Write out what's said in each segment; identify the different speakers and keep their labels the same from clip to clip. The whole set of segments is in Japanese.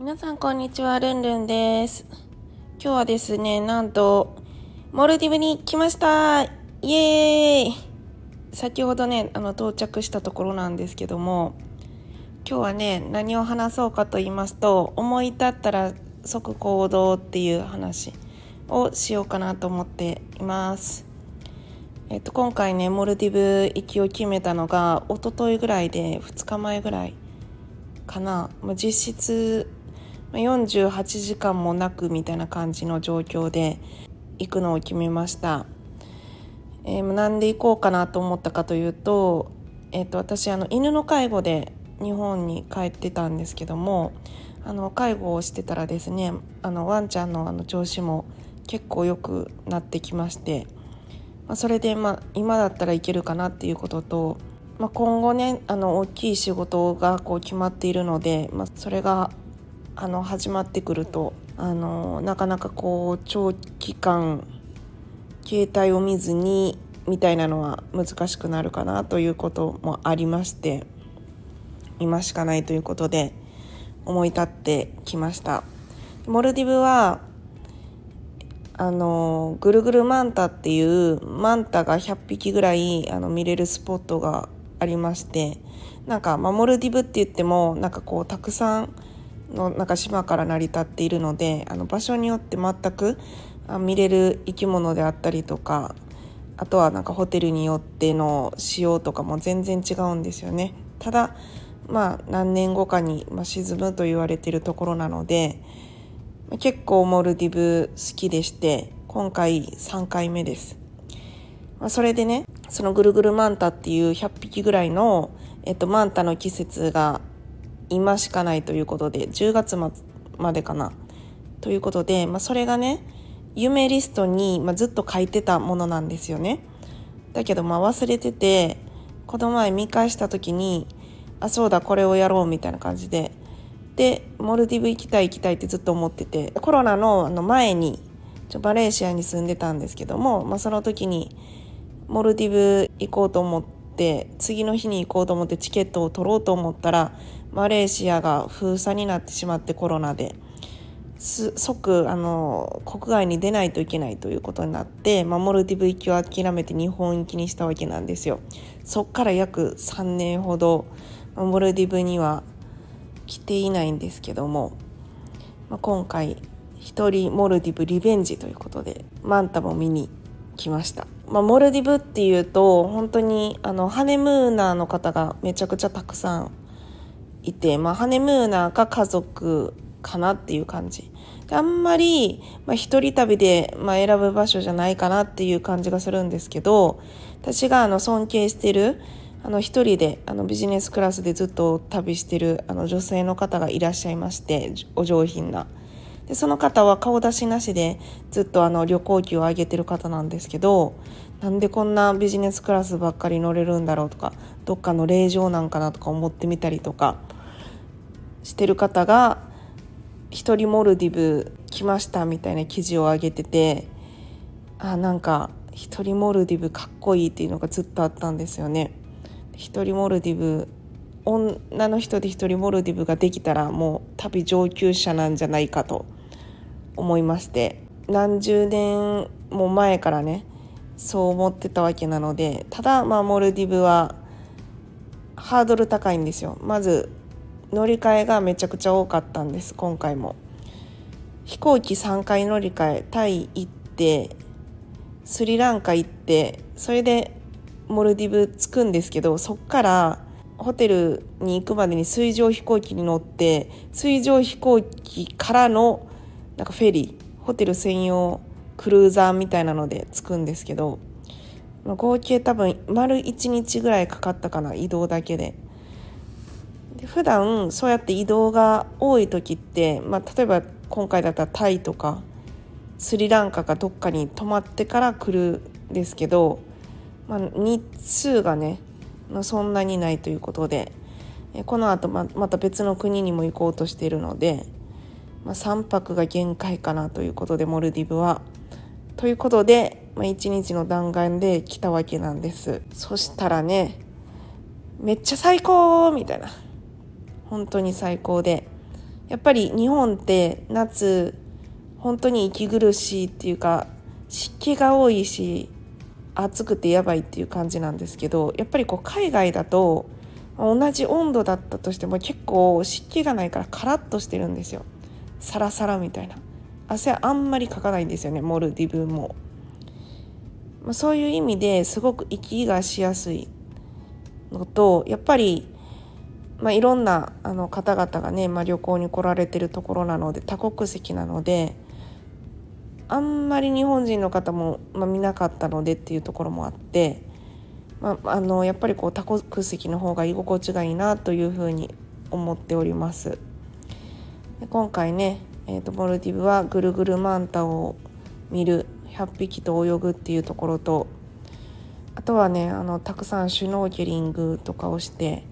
Speaker 1: 皆さんこんにちは、ルンルンです。今日はですね、なんと、モルディブに来ましたイエーイ先ほどね、あの、到着したところなんですけども、今日はね、何を話そうかと言いますと、思い立ったら即行動っていう話をしようかなと思っています。えっと、今回ね、モルディブ行きを決めたのが、一昨日ぐらいで、2日前ぐらいかな。ま、実質、48時間もなくみたいな感じの状況で行くのを決めました。えー、なんで行こうかなと思ったかというと、えっと、私、あの、犬の介護で日本に帰ってたんですけども、あの、介護をしてたらですね、あの、ワンちゃんのあの調子も結構良くなってきまして、まあ、それで、まあ、今だったらいけるかなっていうことと、まあ、今後ねあの大きい仕事がこう決まっているので、まあ、それがあの始まってくるとあのなかなかこう長期間携帯を見ずにみたいなのは難しくなるかなということもありまして今しかないということで思い立ってきました。モルディブはあのぐるぐるマンタっていうマンタが100匹ぐらいあの見れるスポットがありましてなんか、まあ、モルディブって言ってもなんかこうたくさんのなんか島から成り立っているのであの場所によって全く見れる生き物であったりとかあとはなんかホテルによっての仕様とかも全然違うんですよね。ただまあ何年後かに、ま、沈むと言われてるところなので結構モルディブ好きでして今回3回目です、まあ、それでねそのぐるぐるマンタっていう100匹ぐらいの、えっと、マンタの季節が今しかないということで10月までかな。ということで、まあ、それがね夢リストに、まあ、ずっと書いてたものなんですよね。だけどまあ忘れててこの前見返した時にあそうだこれをやろうみたいな感じで。でモルディブ行きたい行きたいってずっと思っててコロナのあの前にちょマレーシアに住んでたんですけども、まあ、その時にモルディブ行こうと思って次の日に行こうと思ってチケットを取ろうと思ったらマレーシアが封鎖になってしまってコロナで。即あの国外に出ないといけないということになって、まあ、モルディブ行きを諦めて日本行きにしたわけなんですよ。そっから約3年ほどモルディブには来ていないんですけども、まあ、今回一人モルディブリベンジということでマンタも見に来ました、まあ、モルディブっていうと本当にあのハネムーナーの方がめちゃくちゃたくさんいて、まあ、ハネムーナーが家族かなっていう感じ。あんまり、まあ、一人旅で、まあ、選ぶ場所じゃないかなっていう感じがするんですけど私があの尊敬してるあの一人であのビジネスクラスでずっと旅してるあの女性の方がいらっしゃいましてお上品な。でその方は顔出しなしでずっとあの旅行機を上げてる方なんですけどなんでこんなビジネスクラスばっかり乗れるんだろうとかどっかの令状なんかなとか思ってみたりとかしてる方が一人モルディブ来ましたみたいな記事を上げててあなんか一人モルディブかっこいいっていうのがずっとあったんですよね。一人モルディブ女の人で一人モルディブができたらもう旅上級者なんじゃないかと思いまして何十年も前からねそう思ってたわけなのでただまあモルディブはハードル高いんですよ。まず乗り換えがめちゃくちゃ多かったんです今回も。飛行機3回乗り換えタイ行ってスリランカ行ってそれでモルディブ着くんですけどそっからホテルに行くまでに水上飛行機に乗って水上飛行機からのなんかフェリーホテル専用クルーザーみたいなので着くんですけど合計多分丸1日ぐらいかかったかな移動だけで。で普段そうやって移動が多い時って、まあ、例えば今回だったらタイとかスリランカかどっかに泊まってから来るんですけど、まあ、日数がね、まあ、そんなにないということでこの後ままた別の国にも行こうとしているので、まあ、3泊が限界かなということでモルディブは。ということで、まあ、1日の弾丸で来たわけなんです。そしたらねめっちゃ最高みたいな。本当に最高で。やっぱり日本って夏本当に息苦しいっていうか湿気が多いし暑くてやばいっていう感じなんですけどやっぱりこう海外だと同じ温度だったとしても結構湿気がないからカラッとしてるんですよ。サラサラみたいな汗あんまりかかないんですよねモルディブも、ま、そういう意味ですごく息がしやすいのとやっぱり、まあ、いろんなあの方々がね、まあ、旅行に来られてるところなので多国籍なのであんまり日本人の方も、まあ、見なかったのでっていうところもあって、まあ、あのやっぱりこう多国籍の方が居心地がいいなというふうに思っております。今回ねえーと、モルディブはぐるぐるマンタを見る100匹と泳ぐっていうところとあとはねあのたくさんシュノーケリングとかをして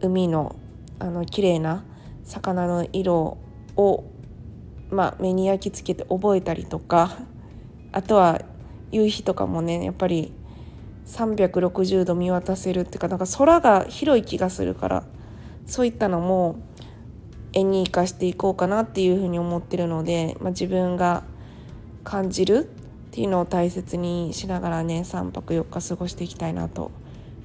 Speaker 1: 海のあの綺麗な魚の色を、まあ、目に焼き付けて覚えたりとかあとは夕日とかもねやっぱり360度見渡せるっていうかなんか空が広い気がするからそういったのも絵に生かしていこうかなっていうふうに思ってるので、まあ、自分が感じるっていうのを大切にしながらね3泊4日過ごしていきたいなと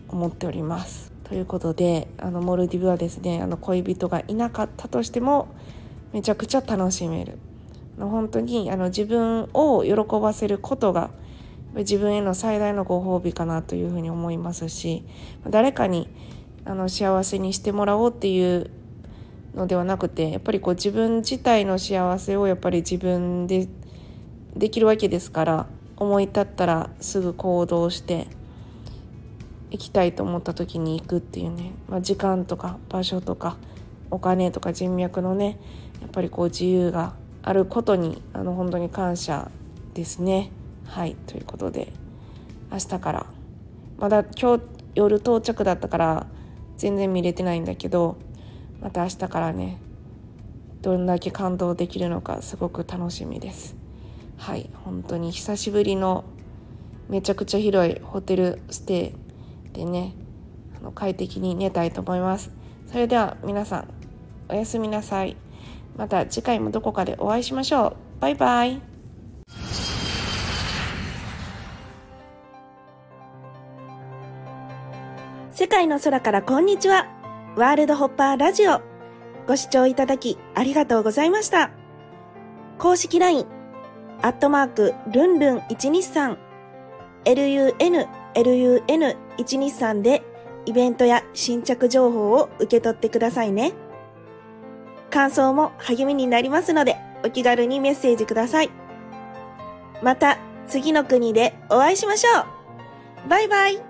Speaker 1: 思っております。ということであのモルディブはですねあの恋人がいなかったとしてもめちゃくちゃ楽しめる本当にあの自分を喜ばせることが自分への最大のご褒美かなというふうに思いますし誰かにあの幸せにしてもらおうっていうのではなくてやっぱりこう自分自体の幸せをやっぱり自分でできるわけですから思い立ったらすぐ行動して行きたいと思った時に行くっていうね、まあ、時間とか場所とかお金とか人脈のねやっぱりこう自由があることにあの本当に感謝ですね。はいということで明日からまだ今日夜到着だったから全然見れてないんだけどまた明日からねどんだけ感動できるのかすごく楽しみです。はい本当に久しぶりのめちゃくちゃ広いホテルステイでねあの快適に寝たいと思います。それでは皆さんおやすみなさい。また次回もどこかでお会いしましょう。バイバイ。
Speaker 2: 世界の空からこんにちは。ワールドホッパーラジオ。ご視聴いただきありがとうございました。公式 LINE、アットマーク、ルンルン123、lun、lun123 でイベントや新着情報を受け取ってくださいね。感想も励みになりますので、お気軽にメッセージください。また次の国でお会いしましょうバイバイ